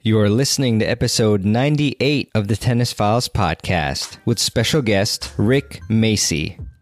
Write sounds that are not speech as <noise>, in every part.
You are listening to episode 98 of the Tennis Files podcast with special guest Rick Macci.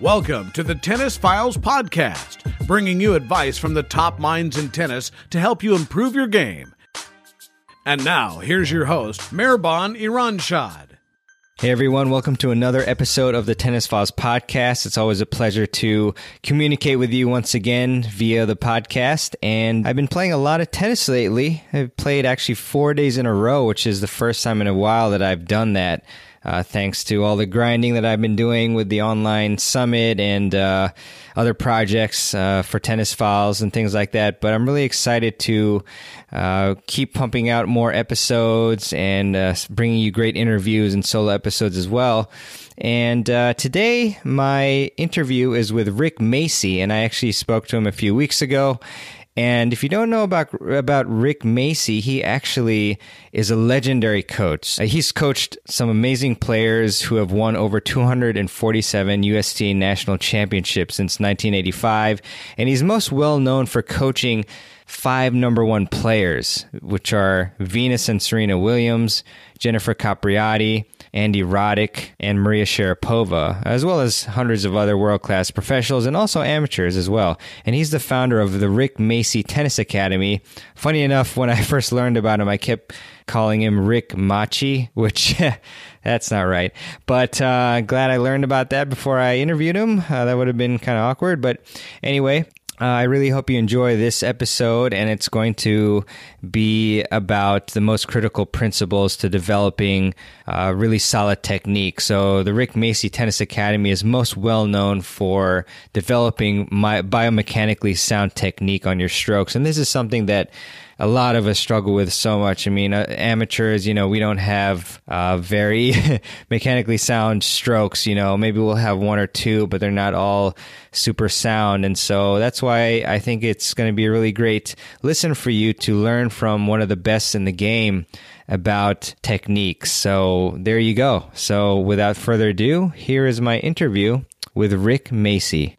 Welcome to the Tennis Files Podcast, bringing you advice from the top minds in tennis to help you improve your game. And now, here's your host, Mehrban Iranshad. Hey everyone, welcome to another episode of the Tennis Files podcast. It's always a pleasure to communicate with you once again via the podcast. And I've been playing a lot of tennis lately. I've played actually four days in a row, which is the first time in a while that I've done that uh, thanks to all the grinding that I've been doing with the online summit and uh, other projects uh, for tennis files and things like that. But I'm really excited to uh, keep pumping out more episodes and uh, bringing you great interviews and solo episodes as well. And uh, today, my interview is with Rick Macci, and I actually spoke to him a few weeks ago. And if you don't know about about Rick Macci, he actually is a legendary coach. Uh, he's coached some amazing players who have won over 247 USTA national championships since 1985, and he's most well known for coaching five number one players, which are Venus and Serena Williams, Jennifer Capriati, Andy Roddick, and Maria Sharapova, as well as hundreds of other world class professionals and also amateurs as well. And he's the founder of the Rick Macci Tennis Academy. Funny enough, when I <laughs> first learned about him, I kept calling him Rick Machi, which <laughs> that's not right. But uh, glad I learned about that before I interviewed him. Uh, that would have been kind of awkward. But anyway, uh, I really hope you enjoy this episode, and it's going to be about the most critical principles to developing uh, really solid technique. So, the Rick Macci Tennis Academy is most well known for developing my biomechanically sound technique on your strokes, and this is something that a lot of us struggle with so much. I mean, uh, amateurs, you know, we don't have uh, very <laughs> mechanically sound strokes. You know, maybe we'll have one or two, but they're not all super sound. And so that's why I think it's going to be a really great listen for you to learn from one of the best in the game about techniques. So there you go. So without further ado, here is my interview with Rick Macci.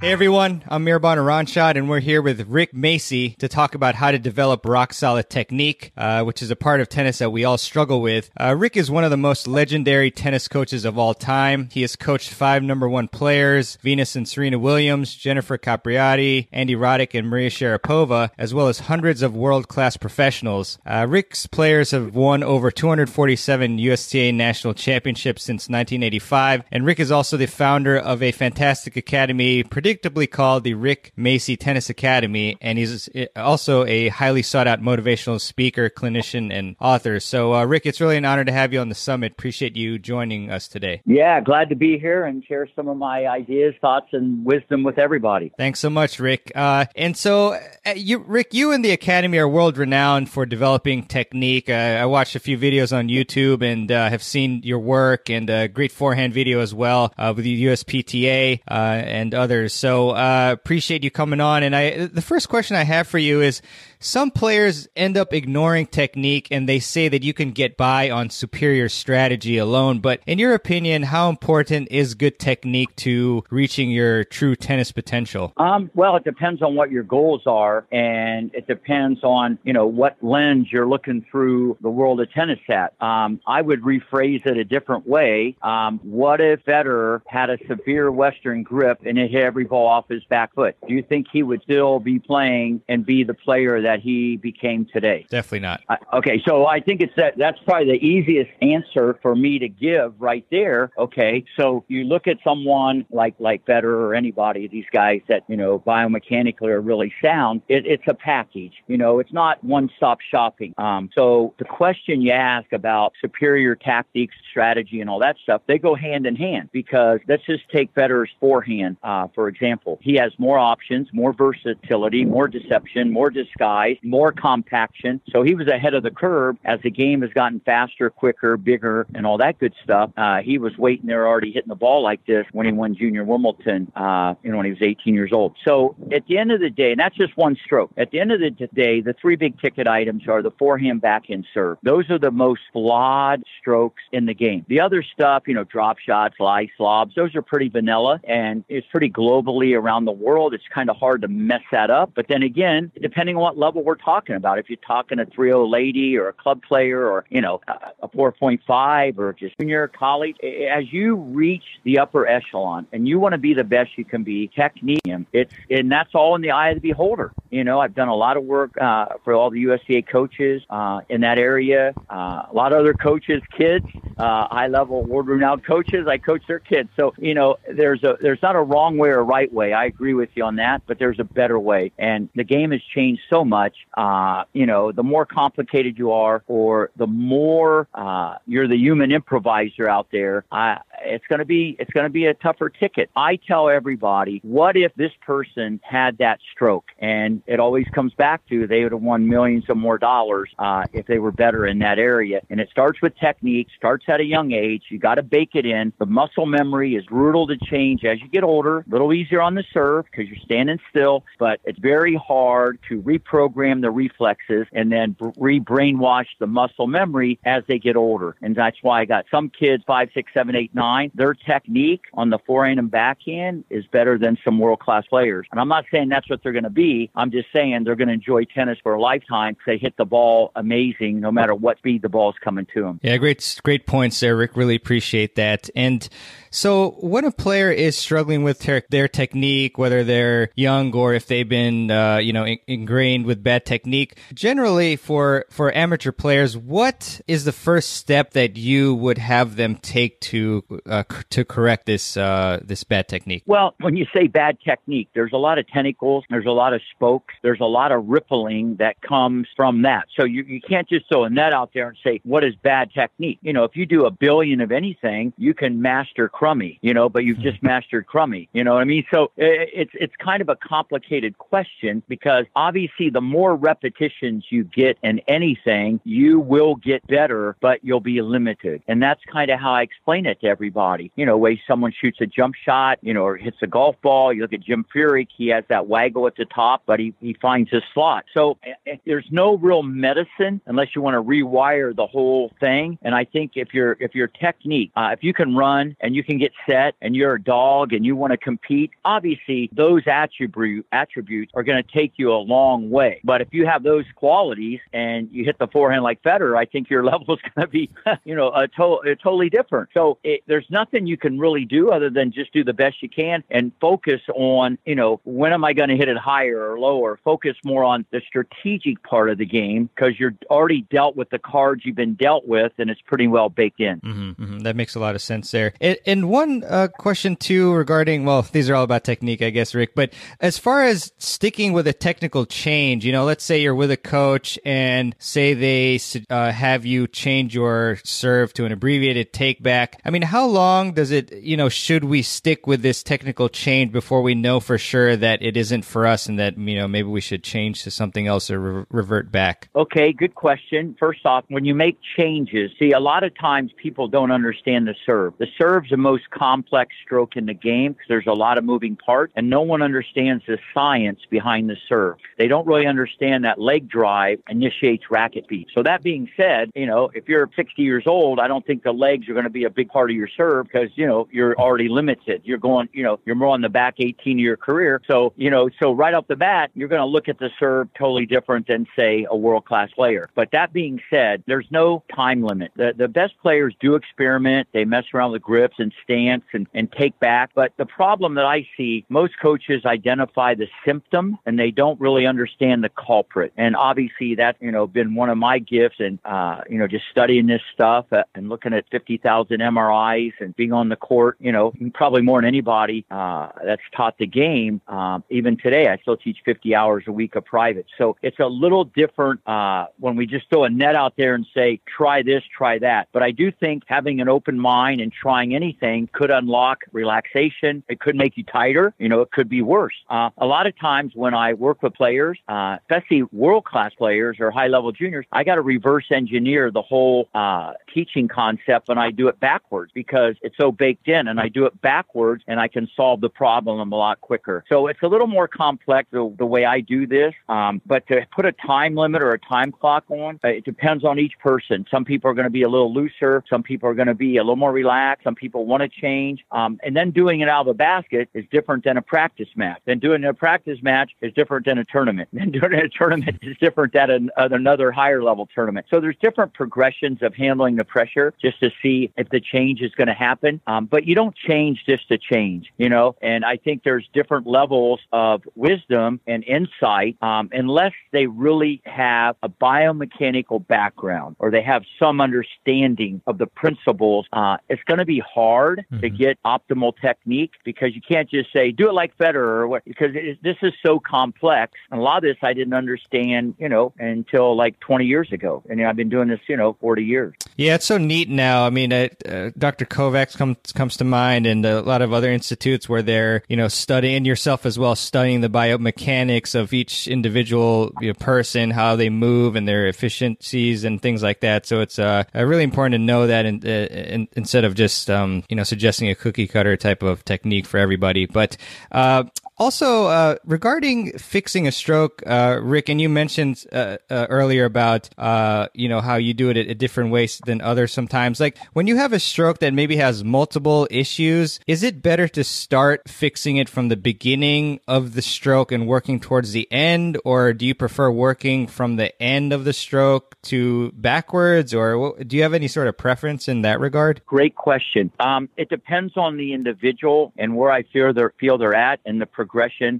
Hey everyone, I'm Mehrban Iranshad, and we're here with Rick Macci to talk about how to develop rock solid technique, uh, which is a part of tennis that we all struggle with. Uh, Rick is one of the most legendary tennis coaches of all time. He has coached five number one players, Venus and Serena Williams, Jennifer Capriati, Andy Roddick, and Maria Sharapova, as well as hundreds of world class professionals. Uh, Rick's players have won over 247 USTA national championships since 1985, and Rick is also the founder of a fantastic academy, predictably called the Rick Macci Tennis Academy, and he's also a highly sought out motivational speaker, clinician, and author. So, uh, Rick, it's really an honor to have you on the summit. Appreciate you joining us today. Yeah, glad to be here and share some of my ideas, thoughts, and wisdom with everybody. Thanks so much, Rick. Uh, and so, uh, you, Rick, you and the Academy are world renowned for developing technique. Uh, I watched a few videos on YouTube and uh, have seen your work and a great forehand video as well uh, with the USPTA and others. So uh, appreciate you coming on. And I, the first question I have for you is: some players end up ignoring technique and they say that you can get by on superior strategy alone. But in your opinion, how important is good technique to reaching your true tennis potential? Um, well, it depends on what your goals are, and it depends on you know what lens you're looking through the world of tennis at. Um, I would rephrase it a different way. Um, what if Federer had a severe Western grip and it hit every ball off his back foot? Do you think he would still be playing and be the player that that he became today? Definitely not. Uh, okay, so I think it's that that's probably the easiest answer for me to give right there. Okay, so you look at someone like like Federer or anybody, these guys that you know biomechanically are really sound. It, it's a package. You know, it's not one-stop shopping. Um, so the question you ask about superior tactics, strategy, and all that stuff, they go hand in hand because let's just take Federer's forehand uh, for example. He has more options, more versatility, more deception, more disguise size, more compaction. So he was ahead of the curve as the game has gotten faster, quicker, bigger, and all that good stuff. Uh, he was waiting there already hitting the ball like this when he won Junior Wimbledon, uh, you know, when he was 18 years old. So at the end of the day, and that's just one stroke. At the end of the day, the three big ticket items are the forehand, backhand, serve. Those are the most flawed strokes in the game. The other stuff, you know, drop shots, lie slobs, those are pretty vanilla and it's pretty globally around the world. It's kind of hard to mess that up. But then again, depending on what level we're talking about, if you're talking a 3-0 lady or a club player or, you know, a 4.5 or just junior college, as you reach the upper echelon and you want to be the best you can be, technique, it's, and that's all in the eye of the beholder. You know, I've done a lot of work uh, for all the USTA coaches uh, in that area, uh, a lot of other coaches, kids, uh, high level world renowned coaches. I coach their kids. So, you know, there's a, there's not a wrong way or right way. I agree with you on that, but there's a better way. And the game has changed so much. Uh, you know, the more complicated you are or the more uh, you're the human improviser out there, I, it's going to be, it's going to be a tougher ticket. I tell everybody, what if this person had that stroke? And it always comes back to they would have won millions of more dollars uh, if they were better in that area. And it starts with technique, starts at a young age. You got to bake it in. The muscle memory is brutal to change as you get older. A little easier on the serve because you're standing still, but it's very hard to reprogram the reflexes and then re-brainwash the muscle memory as they get older. And that's why I got some kids five, six, seven, eight, nine. Their technique on the forehand and backhand is better than some world class players. And I'm not saying that's what they're going to be. I'm just saying they're going to enjoy tennis for a lifetime. They hit the ball amazing, no matter what speed the ball's coming to them. Yeah, great, great points there, Rick. Really appreciate that. And so, when a player is struggling with ter- their technique, whether they're young or if they've been, uh, you know, in- ingrained with bad technique, generally for for amateur players, what is the first step that you would have them take to uh, c- to correct this uh, this bad technique? Well, when you say bad technique, there's a lot of tentacles, there's a lot of spokes, there's a lot of rippling that comes from that. So you you can't just throw a net out there and say what is bad technique. You know, if you do a billion of anything, you can master crummy, you know, but you've just <laughs> mastered crummy. You know what I mean? So it's it's kind of a complicated question because obviously the more repetitions you get in anything, you will get better, but you'll be limited. And that's kind of how I explain it to everybody. You know, way someone shoots a jump shot, you know, or hits a golf ball. You look at Jim Furyk, he has that waggle at the top, but he, he finds his slot. So eh, there's no real medicine unless you want to rewire the whole thing. And I think if your if your technique, uh, if you can run and you can get set and you're a dog and you want to compete, obviously those attribute attributes are going to take you a long way. But if you have those qualities and you hit the forehand like Federer, I think your <laughs> level is going to be, <laughs> you know, a, to- a totally different. So it, there's nothing you can really do other than just do the best you can and focus on, you know, when am I going to hit it higher or lower? Focus more on the strategic part of the game because you're already dealt with the cards you've been dealt with and it's pretty well baked in. Mm-hmm, mm-hmm. That makes a lot of sense there. And, and one uh, question too regarding, well, these are all about technique, I guess, Rick, but as far as sticking with a technical change, you know, let's say you're with a coach and say they uh, have you change your serve to an abbreviated take back. I mean, how long does it, you know, should we stick with this technical change before we know for sure that it isn't for us and that, you know, maybe we should change to something else or re- revert back? Okay, good question. First off, when you make changes, see, a lot of times people don't understand the serve. The serve's the most complex stroke in the game because there's a lot of moving parts and no one understands the science behind the serve. They don't really understand that leg drive initiates racket beat. So that being said, you know, if you're 60 years old, I don't think the legs are going to be a big part of your serve because, you know, you're already limited. You're going, you know, you're more on the back 18 of your career. So, you know, so right off the bat, you're going to look at the serve totally different than say a world class player. But that being said, there's no time limit. The, the best players do experiment. They mess around with grips and stance and, and take back. But the problem that I see, most coaches identify the symptom and they don't really understand the culprit. And obviously that's, you know, been one of my gifts and, uh, you know, just studying this stuff uh, and looking at 50,000 MRIs and being on the court, you know, probably more than anybody uh, that's taught the game. Um, even today, I still teach 50 hours a week of private. So it's a little different uh, when we just throw a net out there and say, try this, try that. But I do think having an open mind and trying anything could unlock relaxation. It could make you tighter. You know, it could be worse. Uh, a lot of times when I work with players, uh, especially world class players or high level juniors, I got to reverse engineer the whole uh, teaching concept and I do it backwards because it's so baked in and I do it backwards and I can solve the problem a lot quicker. So it's a little more complex the, the way I do this. Um, but to put a time limit or a time clock on, uh, it depends on each person. Some people are going to be a little looser. Some people are going to be a little more relaxed. Some people want to change. Um, and then doing it out of a basket is different than a practice match. Then doing a practice match is different than a tournament. <laughs> Then doing a tournament is different than an, uh, another higher level tournament. So there's different progressions of handling the pressure just to see if the change is going to happen. Um, but you don't change just to change, you know. And I think there's different levels of wisdom and insight um, unless they really have a biomechanical background or they have some understanding of the principles. Uh, it's going to be hard mm-hmm. to get optimal technique because you can't just say do it like Federer or what because it, this is so complex. And a lot of this I didn't understand, you know, until like 20 years ago, and I've been doing this, you know, 40 years. Yeah, it's so neat now. I mean, uh, uh, Dr. Kovacs comes comes to mind, and a lot of other institutes where they're you know studying yourself as well, studying the biomechanics of each individual you know, person, how they move, and their efficiencies and things like that. So it's uh, really important to know that, in, uh, in, instead of just um, you know suggesting a cookie cutter type of technique for everybody. But uh, also, uh, regarding fixing a stroke, uh, Rick, and you mentioned uh, uh earlier about uh, you know how you do it a different ways than others. Sometimes, like when you have a stroke that maybe has multiple issues, is it better to start fixing it from the beginning of the stroke and working towards the end, or do you prefer working from the end of the stroke to backwards, or do you have any sort of preference in that regard? Great question. Um, it depends on the individual and where I feel they're feel they're at and the progression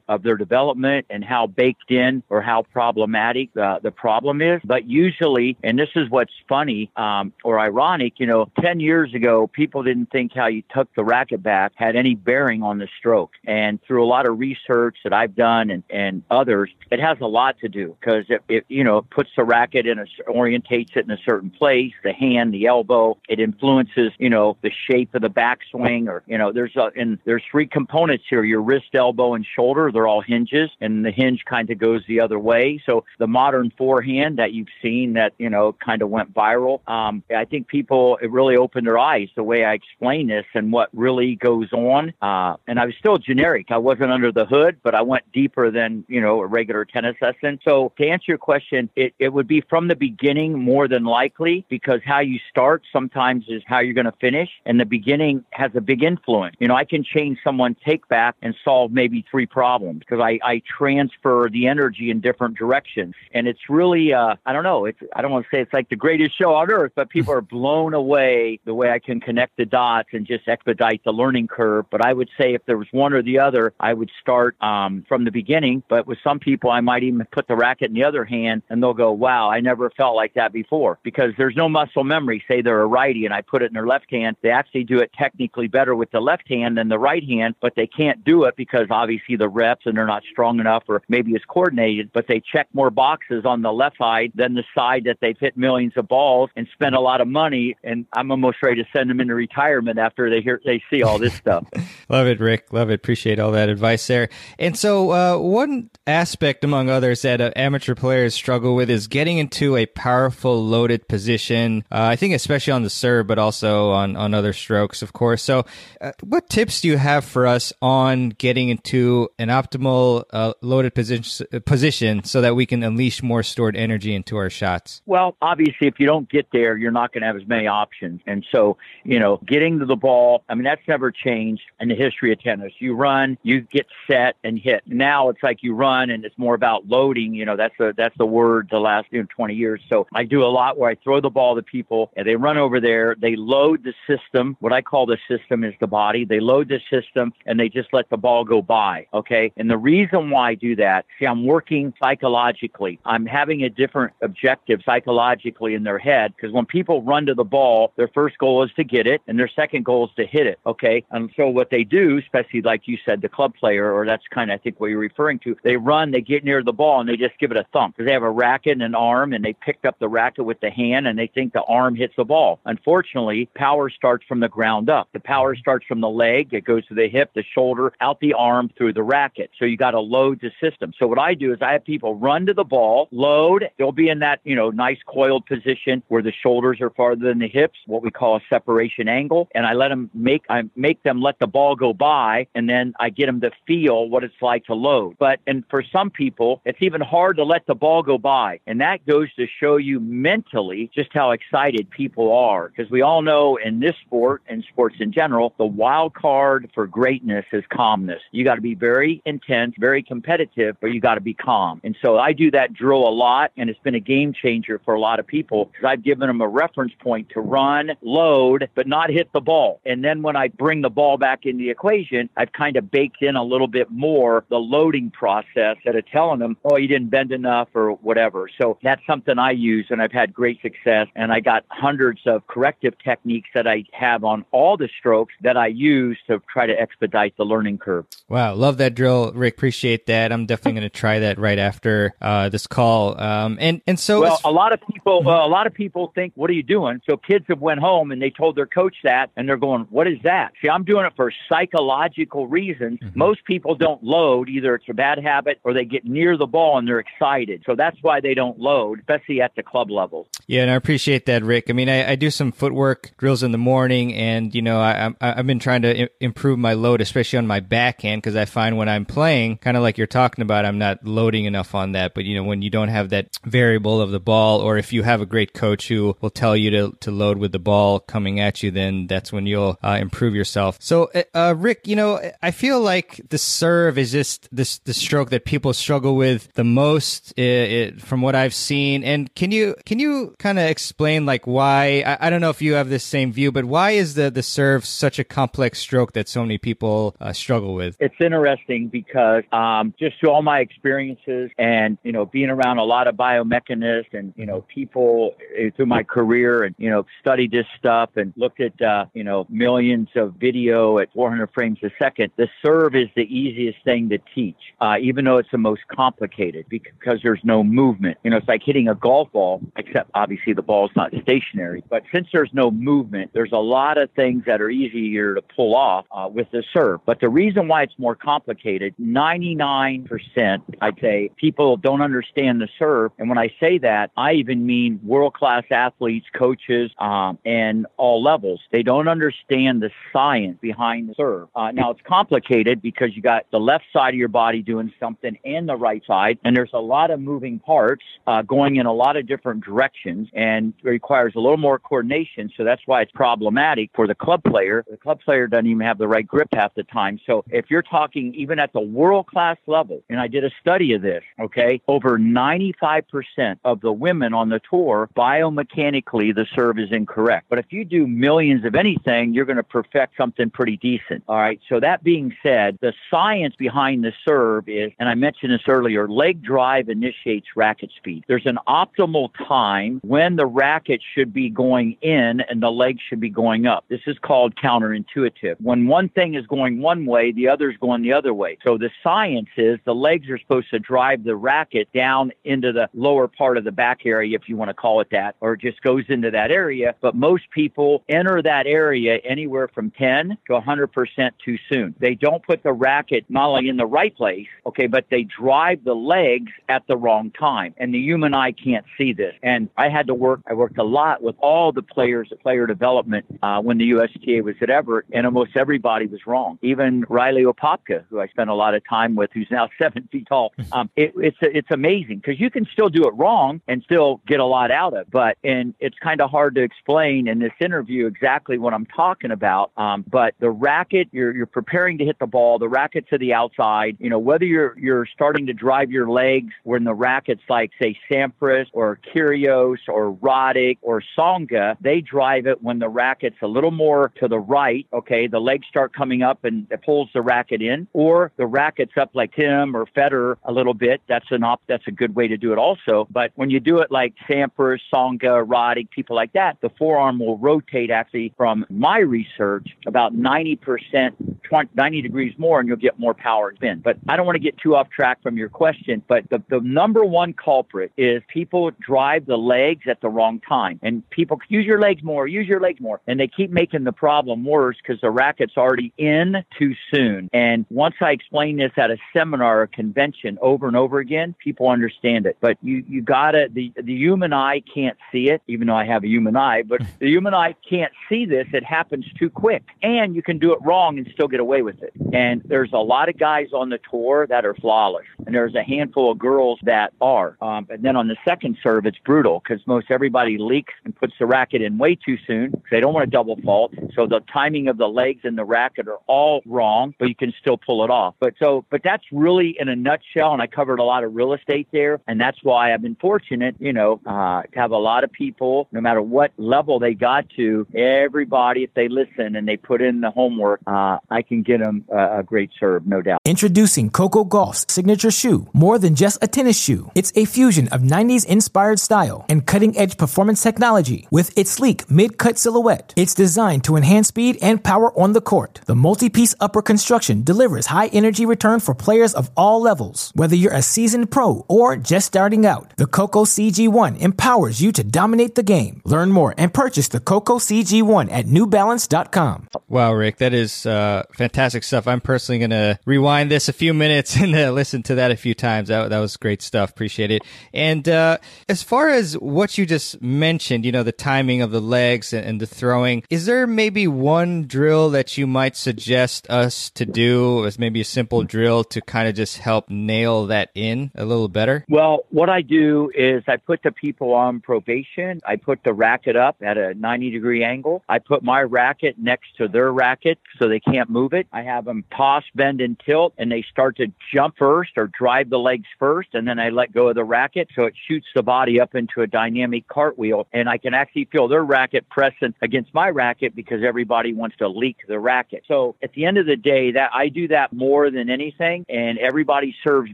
of their development and how baked in or how problematic uh, the problem is. But usually, and this is what's funny um, or ironic, you know, 10 years ago, people didn't think how you took the racket back had any bearing on the stroke. And through a lot of research that I've done and, and others, it has a lot to do because it, it, you know, puts the racket in a, orientates it in a certain place, the hand, the elbow, it influences, you know, the shape of the backswing or, you know, there's a, and there's three components here, your wrist, elbow, and shoulder. They're all hinges, and the hinge kind of goes the other way. So the modern forehand that you've seen that you know kind of went viral. Um, I think people it really opened their eyes the way I explain this and what really goes on. Uh, and I was still generic. I wasn't under the hood, but I went deeper than you know a regular tennis lesson. So to answer your question, it, it would be from the beginning more than likely because how you start sometimes is how you're going to finish, and the beginning has a big influence. You know, I can change someone take back and solve maybe three problems because I, I transfer the energy in different directions. And it's really, uh, I don't know, it's, I don't want to say it's like the greatest show on earth, but people are blown away the way I can connect the dots and just expedite the learning curve. But I would say if there was one or the other, I would start um, from the beginning. But with some people, I might even put the racket in the other hand and they'll go, wow, I never felt like that before because there's no muscle memory. Say they're a righty and I put it in their left hand. They actually do it technically better with the left hand than the right hand, but they can't do it because obviously see the reps and they're not strong enough or maybe it's coordinated, but they check more boxes on the left side than the side that they've hit millions of balls and spent a lot of money. And I'm almost ready to send them into retirement after they hear they see all this stuff. <laughs> Love it, Rick. Love it. Appreciate all that advice there. And so, uh, one aspect among others that uh, amateur players struggle with is getting into a powerful loaded position. Uh, I think especially on the serve, but also on on other strokes, of course. So, uh, what tips do you have for us on getting into an optimal uh, loaded position, position so that we can unleash more stored energy into our shots? Well, obviously, if you don't get there, you're not going to have as many options. And so, you know, getting to the ball, I mean, that's never changed in the history of tennis. You run, you get set and hit. Now it's like you run and it's more about loading. You know, that's the, that's the word the last you know, 20 years. So I do a lot where I throw the ball to people and they run over there. They load the system. What I call the system is the body. They load the system and they just let the ball go by by. Okay. And the reason why I do that, see, I'm working psychologically. I'm having a different objective psychologically in their head because when people run to the ball, their first goal is to get it and their second goal is to hit it. Okay. And so what they do, especially like you said, the club player, or that's kind of, I think, what you're referring to, they run, they get near the ball and they just give it a thump because they have a racket and an arm and they picked up the racket with the hand and they think the arm hits the ball. Unfortunately, power starts from the ground up. The power starts from the leg. It goes to the hip, the shoulder, out the arm through the racket. So you got to load the system. So what I do is I have people run to the ball, load. They'll be in that, you know, nice coiled position where the shoulders are farther than the hips, what we call a separation angle. And I let them make, I make them let the ball go by and then I get them to feel what it's like to load. But, and for some people, it's even hard to let the ball go by. And that goes to show you mentally just how excited people are. Because we all know in this sport and sports in general, the wild card for greatness is calmness. You got to be very intense, very competitive, but you got to be calm. And so I do that drill a lot, and it's been a game changer for a lot of people because I've given them a reference point to run, load, but not hit the ball. And then when I bring the ball back in the equation, I've kind of baked in a little bit more the loading process that of telling them, oh, you didn't bend enough or whatever. So that's something I use, and I've had great success. And I got hundreds of corrective techniques that I have on all the strokes that I use to try to expedite the learning curve. Wow, love that drill, Rick. Appreciate that. I'm definitely going to try that right after uh, this call. Um, and and so, well, a lot of people, uh, a lot of people think, "What are you doing?" So kids have went home and they told their coach that, and they're going, "What is that?" See, I'm doing it for psychological reasons. Mm-hmm. Most people don't load; either it's a bad habit or they get near the ball and they're excited. So that's why they don't load, especially at the club level. Yeah, and I appreciate that, Rick. I mean, I, I do some footwork drills in the morning, and you know, I, I have been trying to improve my load, especially on my backhand, because I find when I'm playing, kind of like you're talking about, I'm not loading enough on that. But you know, when you don't have that variable of the ball, or if you have a great coach who will tell you to to load with the ball coming at you, then that's when you'll uh, improve yourself. So, uh, uh Rick, you know, I feel like the serve is just this the stroke that people struggle with the most it, it, from what I've seen. And can you can you kind of explain like why? I, I, don't know if you have this same view, but why is the the serve such a complex stroke that so many people uh, struggle with? It's interesting because um, just through all my experiences and you know being around a lot of biomechanists and you know people uh, through my career and you know studied this stuff and looked at uh, you know millions of video at 400 frames a second. The serve is the easiest thing to teach, uh, even though it's the most complicated because there's no movement. You know, it's like hitting a golf ball, except obviously the ball's not stationary. But since there's no movement, there's a lot of things that are easier to pull off uh, with the serve. But the reason why it's more complicated, 99%, I'd say, people don't understand the serve. And when I say that, I even mean world class athletes, coaches, um, and all levels. They don't understand the science behind the serve. Uh, now it's complicated because you got the left side of your body doing something and the right side, and there's a lot of moving parts uh, going in a lot of different directions, and requires a little more coordination. So that's why it's problematic for the club player. The club player doesn't even have the right grip half the time. So if you're talking even at the world class level, and I did a study of this, okay, over 95% of the women on the tour biomechanically the serve is incorrect. But if you do millions of anything, you're going to perfect something pretty decent. All right. So that being said, the science behind the serve is, and I mentioned this earlier, leg drive initiates racket speed. There's an optimal time when the racket should be going in and the leg should be going up. This is called counterintuitive. When one thing is going one way, the other is going the other way. So the science is the legs are supposed to drive the racket down into the lower part of the back area, if you want to call it that, or it just goes into that area. But most people enter that area anywhere from 10 to 100% too soon. They don't put the racket not only in the right place, okay, but they drive the legs at the wrong time. And the human eye can't see this. And I had to work, I worked a lot with all the players at player development uh, when the USTA was at Evert, and almost everybody was wrong. Even Reilly Opelka, who I spent a lot of time with, who's now <laughs> seven feet tall. <laughs> Um, it, it's it's amazing because you can still do it wrong and still get a lot out of. But and it's kind of hard to explain in this interview exactly what I'm talking about. Um, but the racket, you're you're preparing to hit the ball. The racket to the outside. You know whether you're you're starting to drive your legs when the racket's like say Sampras or Kyrgios or Roddick or Tsonga, they drive it when the racket's a little more to the right. Okay, the legs start coming up and it pulls the racket in. Or the racket's up like Tim or Federer a little bit. That's an op. That's a good way to do it also. But when you do it like Sampras, Tsonga, Roddick, people like that, the forearm will rotate actually from my research about 90%, 20, 90 degrees more, and you'll get more power spin. But I don't want to get too off track from your question. But the, the number one culprit is people drive the legs at the wrong time. And people use your legs more, use your legs more. And they keep making the problem worse because the racket's already in too soon. And once I explain this at a seminar or convention over and over again, people understand it. But you, you gotta, the, the human eye can't see it, even though I have a human eye, but <laughs> the human eye can't see this. It happens too quick. And you can do it wrong and still get away with it. And there's a lot of guys on the tour that are flawless. And there's a handful of girls that are. Um, and then on the second serve, it's brutal because most everybody leaks and puts the racket in way too soon because they don't want to double fault. So the timing of the legs and the racket are all wrong, but you can still pull it off. But so, but that's really in a nutshell. And I covered a lot of real estate there. And that's why I've been fortunate, you know, uh, to have a lot of people, no matter what level they got to, everybody, if they listen and they put in the homework, uh, I can get them a, a great serve, no doubt. Introducing Coco Gauff's signature shoe. More than just a tennis shoe, it's a fusion of 90s inspired style and cutting edge performance technology with its sleek mid cut silhouette. It's designed to enhance speed and power on the court. The multi piece upper construction delivers high energy return for players of all levels. Whether you're a seasoned pro or just starting out, the Coco CG1 empowers you to dominate the game. Learn more and purchase the Coco CG1 at newbalance.com. Wow, Rick, that is uh, fantastic stuff. I'm personally going to rewind this a few minutes <laughs> and uh, listen to that a few times. That, that was great stuff. Appreciate it. And uh, as far as what you just mentioned, you know, the timing of the legs and, and the throwing, is there maybe one drill that you might suggest us to do as maybe a simple drill to kind of just help nail that in a little better? Well, what I do is I put the people on probation. I put the racket up at a 90 degree angle. I put my racket next to their racket so they can't move it. I have them toss, bend, and tilt, and they start to jump first or drive the legs first, and then I let go of the racket so it shoots the body up into a dynamic cartwheel. And I can actually feel their racket pressing against my racket because everybody wants to leak the racket. So at the end of the day, that I do that more than anything, and everybody serves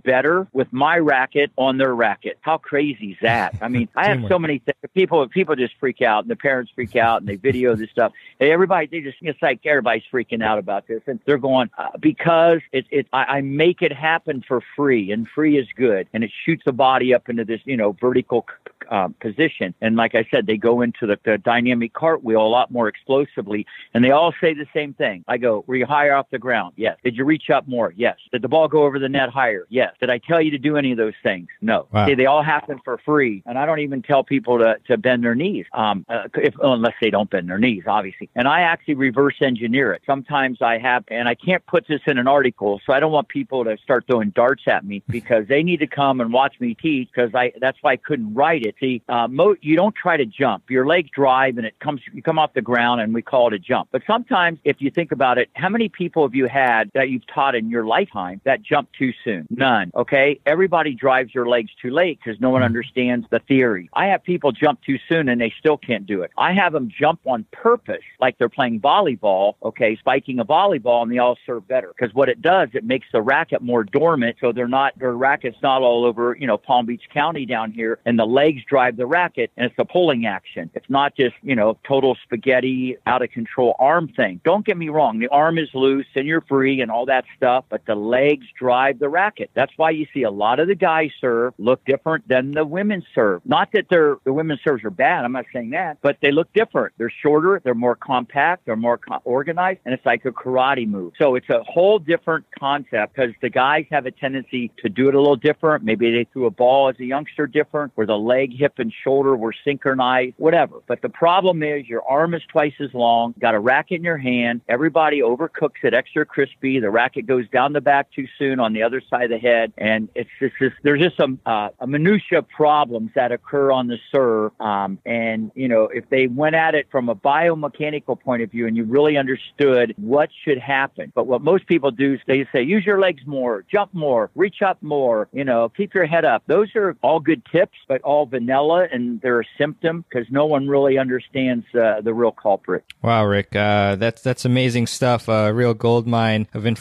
better with my racket on their racket. How crazy is that? I mean, I have <laughs> so many th- people. People just freak out, and the parents freak out, and they video this stuff. And everybody, they just it's like everybody's freaking out about this, and they're going uh, because it. it I, I make it happen for free, and free is good, and it shoots the body up into this you know vertical uh, position. And like I said, they go into the, the dynamic cartwheel a lot more explosively, and they all say the same thing. I go, were you higher off the ground? Yes. Did you reach up more? Yes. Did the ball go over the net higher? Yes. Did I tell you to do any of those things? No. Wow. See, they all happen for free, and I don't even tell people to, to bend their knees, um, uh, if, unless they don't bend their knees, obviously. And I actually reverse engineer it. Sometimes I have, and I can't put this in an article, so I don't want people to start throwing darts at me because they need to come and watch me teach because I that's why I couldn't write it. See, uh, mo- you don't try to jump. Your legs drive and it comes, you come off the ground and we call it a jump. But sometimes if you think about it, how many people have you had that you've taught in your lifetime that jump too soon? None. Okay. Everybody drives your legs too late because no one mm-hmm. understands the theory. I have people jump too soon and they still can't do it. I have them jump on purpose like they're playing volleyball. Okay. Spiking a volleyball and they all serve better because what it does, it makes the racket more dormant. So they're not, their racket's not all over, you know, Palm Beach County down here and the legs drive the racket and it's a pulling action. It's not just, you know, total spaghetti, out of control arm thing. Don't get me wrong. The arm is loose and you're free and all that stuff, but the legs drive the racket. That's why you see a lot of the guys serve look different than the women serve. Not that they're, the women's serves are bad. I'm not saying that, but they look different. They're shorter. They're more compact. They're more co- organized and it's like a karate move. So it's a whole different concept because the guys have a tendency to do it a little different. Maybe they threw a ball as a youngster different where the leg, hip, and shoulder were synchronized, whatever. But the problem is your arm is twice as long, got a racket in your hand. Everybody overcooks it extra crispy. The racket goes down the back too soon on the other side of the head. And it's just, just there's just some, uh, a minutia problems that occur on the serve. Um, and, you know, if they went at it from a biomechanical point of view and you really understood what should happen. But what most people do is they say, use your legs more, jump more, reach up more, you know, keep your head up. Those are all good tips, but all vanilla and they're a symptom because no one really understands uh, the real culprit. Wow. Rick, uh, that's that's amazing stuff. A real gold mine of information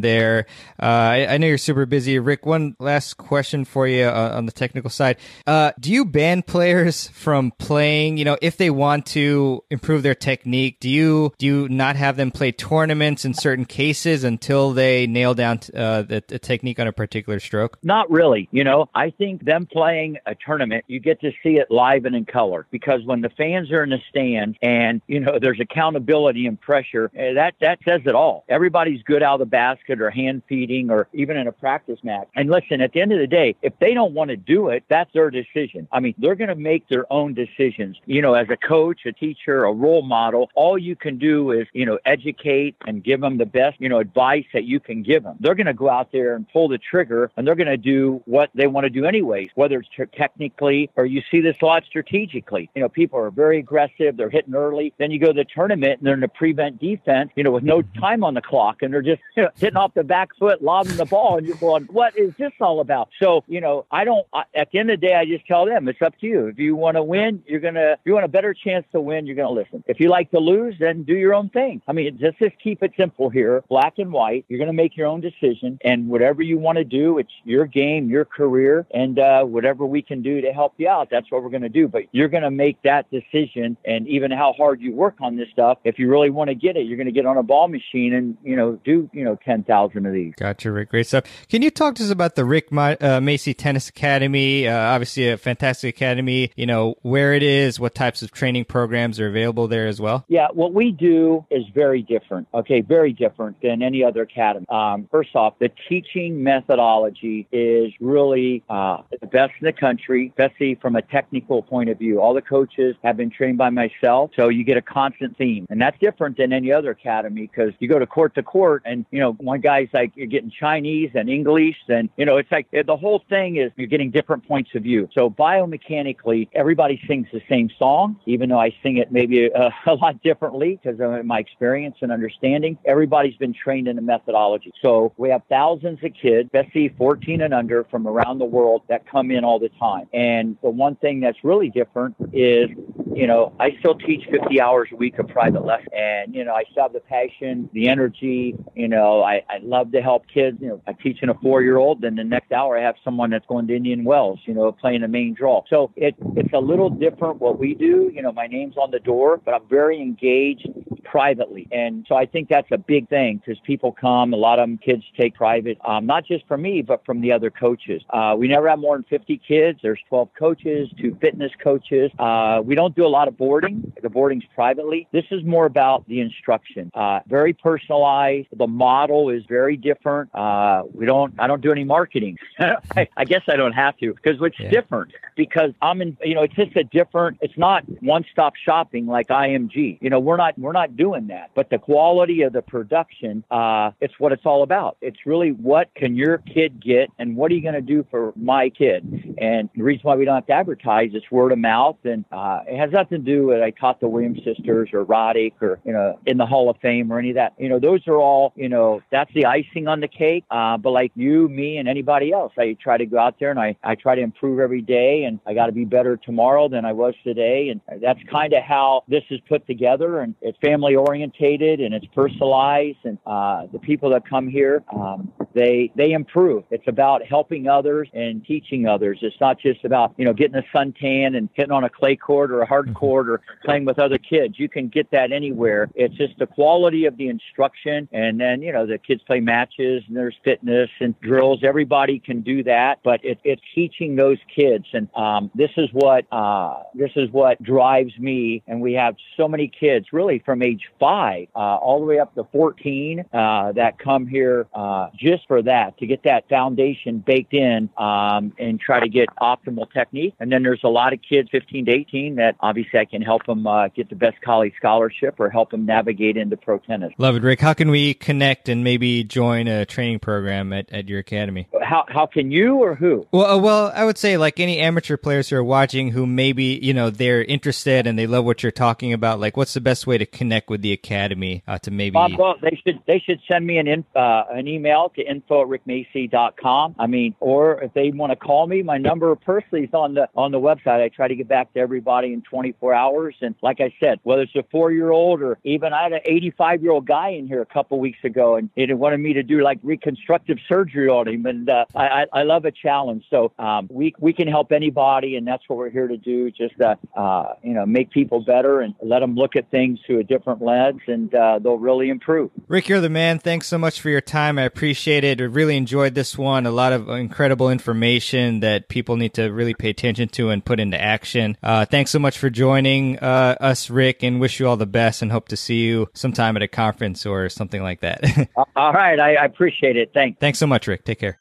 there. Uh, I, I, know you're super busy, Rick. One last question for you uh, on the technical side: uh, Do you ban players from playing? You know, if they want to improve their technique, do you do you not have them play tournaments in certain cases until they nail down uh, the, the technique on a particular stroke? Not really. You know, I think them playing a tournament, you get to see it live and in color because when the fans are in the stand and you know there's accountability and pressure. Eh, that that says it all. Everybody's good out of the basket or hand feeding or even in a practice match. And listen, at the end of the day, if they don't want to do it, that's their decision. I mean, they're going to make their own decisions. You know, as a coach, a teacher, a role model, all you can do is you know educate and give them the best you know advice that you can give them. They're going to go out there and pull the trigger, and they're going to do what they want to do anyways, whether it's technically or you see this a lot strategically. You know, people are very aggressive. They're hitting early. Then you go to the tournament and they're in the prevent defense, you know, with no mm-hmm. time on the clock and they're just you know, <laughs> hitting off the back foot, lobbing the ball. And you're going, what is this all about? So, you know, I don't, I, at the end of the day, I just tell them it's up to you. If you want to win, you're going to, if you want a better chance to win, you're going to listen. If you like to lose, then do your own thing. I mean, just, just keep it simple here, black and white. You're going to make your own decision and whatever you want to do, it's your game, your career, and uh, whatever we can do to help you out, that's what we're going to do. But you're going to make that decision and even how hard you work on this stuff. If you really want to get it, you're going to get on a ball machine and, you know, do, you know, 10,000 of these. Gotcha, Rick. Great stuff. Can you talk to us about the Rick Ma- uh, Macci Tennis Academy? Uh, obviously a fantastic academy, you know, where it is, what types of training programs are available there as well? Yeah, what we do is very different. Okay, very different than any other academy. Um, first off, the teaching methodology is really uh, the best in the country, especially from a technical point of view. All the coaches have been trained by myself, so you get a constant theme. And that's different than any other academy because you go to court to court and, you know, one guy's like, you're getting Chinese and English and, you know, it's like the whole thing is you're getting different points of view. So biomechanically, everybody sings the same song, even though I sing it maybe a, <laughs> a lot differently because of my experience and understanding. Everybody's been trained in the methodology. So we have thousands of kids, especially 14 and under from around the world that come in all the time. And the one thing that's really different is, you know, I still teach 50 hours a week of private lesson. And, you know, I still have the passion, the energy, you know, I, I love to help kids. You know, I teach in a four year old, then the next hour I have someone that's going to Indian Wells, you know, playing the main draw. So it, it's a little different what we do. You know, my name's on the door, but I'm very engaged privately. And so I think that's a big thing because people come, a lot of them kids take private, um, not just from me, but from the other coaches. Uh, we never have more than 50 kids. There's 12 coaches, two fitness coaches. Uh, we don't do a lot of boarding. The boarding's privately. This is more about the instruction. Uh, very personalized. The model is very different. Uh, we don't, I don't do any marketing. <laughs> I, I, guess I don't have to because it's yeah. different because I'm in, you know, it's just a different, it's not one stop shopping like IMG. You know, we're not, we're not doing that. But the quality of the production, uh, it's what it's all about. It's really what can your kid get and what are you going to do for my kid? And the reason why we don't have to advertise, it's word of mouth. And uh, it has nothing to do with I taught the Williams sisters or Roddick or, you know, in the Hall of Fame or any of that. You know, those are all, you know, that's the icing on the cake. Uh, but like you, me, and anybody else, I try to go out there and I, I try to improve every day and I got to be better tomorrow than I was today. And that's kind of how this is put together. And it's family orientated and it's personalized. And uh, the people that come here, um, they they improve. It's about helping others and teaching others. It's not just about you know getting a suntan and hitting on a clay court or a hard mm-hmm. court or playing with other kids. You can get that anywhere. It's just the quality of the instruction, and then you know the kids play matches and there's fitness and drills. Everybody can do that, but it, it's teaching those kids, and um, this is what uh, this is what drives me. And we have so many kids, really from age five uh, all the way up to 14, uh, that come here uh, just for that to get that foundation baked in um, and try to get optimal technique. And then there's a lot of kids, 15 to 18, that obviously I can help them uh, get the best college scholarship or help them navigate into pro tennis. Love it, Rick. How can we connect and maybe join a training program at, at your academy? How, how can you or who? Well, uh, well, I would say like any amateur players who are watching who maybe, you know, they're interested and they love what you're talking about. Like, what's the best way to connect with the academy uh, to maybe? well, they should they should send me an in, uh, an email to info at rickmacci.com. I mean, or if they want to call me, my number personally is on the on the website. I try to get back to everybody in 24 hours. And like I said, whether it's a four year old or even I had an 85 year old guy in here a couple weeks ago, and he wanted me to do like reconstructive surgery on him. And uh, I, I love a challenge. So um, we we can help anybody, and that's what we're here to do. Just uh, uh, you know, make people better and let them look at things through a different lens, and uh, they'll really improve. Rick, you're the man. Thanks so much for your time. I appreciate it. I really enjoyed this one. A lot of incredible information that people need to really pay attention to and put into action. Uh, thanks so much for joining uh, us, Rick, and wish you all the best and hope to see you sometime at a conference or something like that. <laughs> all right. I, I appreciate it. Thanks. Thanks so much, Rick. Take care.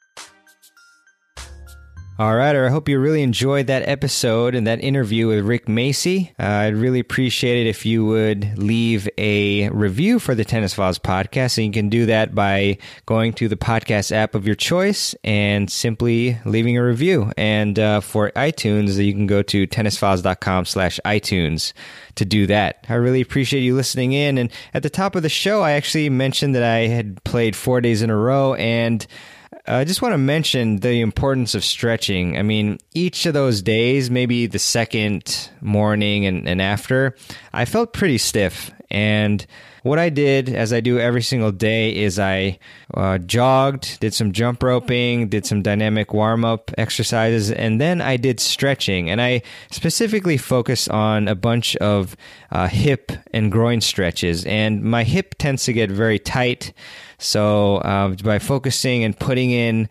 All right, I hope you really enjoyed that episode and that interview with Rick Macci. Uh, I'd really appreciate it if you would leave a review for the Tennis Files podcast. And you can do that by going to the podcast app of your choice and simply leaving a review. And uh, for iTunes, you can go to tennisfiles.com slash iTunes to do that. I really appreciate you listening in. And at the top of the show, I actually mentioned that I had played four days in a row and I just want to mention the importance of stretching. I mean, each of those days, maybe the second morning and, and after, I felt pretty stiff. And what I did, as I do every single day, is I uh, jogged, did some jump roping, did some dynamic warm up exercises, and then I did stretching. And I specifically focused on a bunch of uh, hip and groin stretches. And my hip tends to get very tight. So uh, by focusing and putting in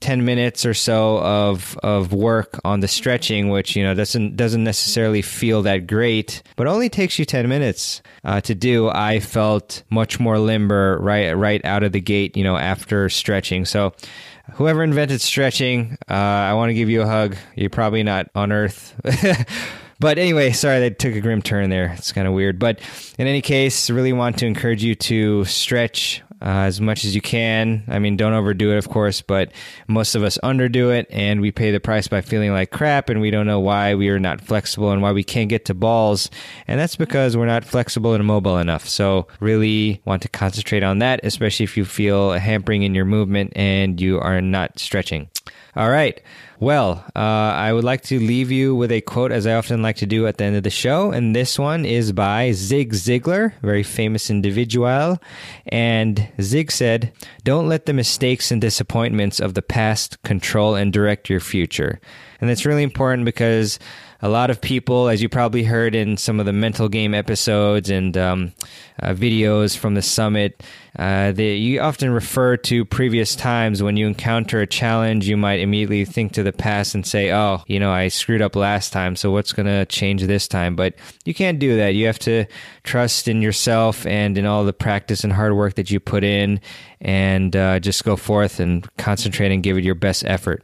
10 minutes or so of of work on the stretching which you know doesn't doesn't necessarily feel that great but only takes you 10 minutes uh, to do i felt much more limber right right out of the gate you know after stretching so whoever invented stretching uh, i want to give you a hug you're probably not on earth <laughs> But anyway, sorry that took a grim turn there. It's kind of weird. But in any case, really want to encourage you to stretch uh, as much as you can. I mean, don't overdo it, of course, but most of us underdo it and we pay the price by feeling like crap and we don't know why we are not flexible and why we can't get to balls. And that's because we're not flexible and mobile enough. So, really want to concentrate on that, especially if you feel a hampering in your movement and you are not stretching. All right. Well, uh, I would like to leave you with a quote, as I often like to do at the end of the show. And this one is by Zig Ziglar, very famous individual. And Zig said, Don't let the mistakes and disappointments of the past control and direct your future. And that's really important because a lot of people, as you probably heard in some of the mental game episodes and um, uh, videos from the summit, uh, they, you often refer to previous times when you encounter a challenge. You might immediately think to the past and say, "Oh, you know, I screwed up last time, so what's going to change this time?" But you can't do that. You have to trust in yourself and in all the practice and hard work that you put in, and uh, just go forth and concentrate and give it your best effort.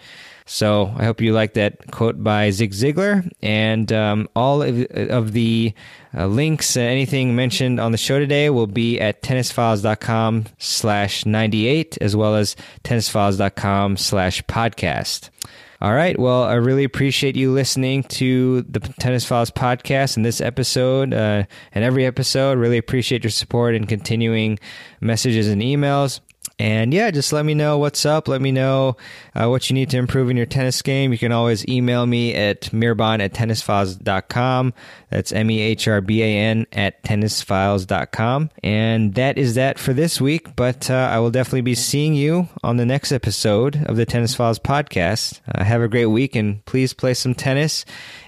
So I hope you like that quote by Zig Ziglar. And um, all of, of the uh, links, uh, anything mentioned on the show today will be at tennisfiles.com slash 98, as well as tennisfiles.com slash podcast. All right. Well, I really appreciate you listening to the Tennis Files podcast and this episode uh, and every episode. Really appreciate your support and continuing messages and emails. And yeah, just let me know what's up. Let me know uh, what you need to improve in your tennis game. You can always email me at mehrban at tennisfiles.com. That's M E H R B A N at tennisfiles.com. And that is that for this week. But uh, I will definitely be seeing you on the next episode of the Tennis Files podcast. Uh, have a great week and please play some tennis.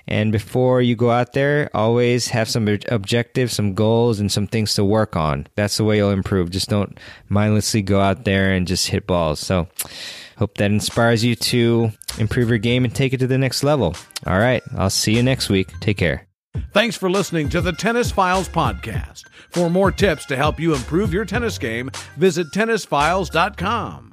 And before you go out there, always have some objectives, some goals, and some things to work on. That's the way you'll improve. Just don't mindlessly go out there and just hit balls. So, hope that inspires you to improve your game and take it to the next level. All right. I'll see you next week. Take care. Thanks for listening to the Tennis Files podcast. For more tips to help you improve your tennis game, visit tennisfiles.com.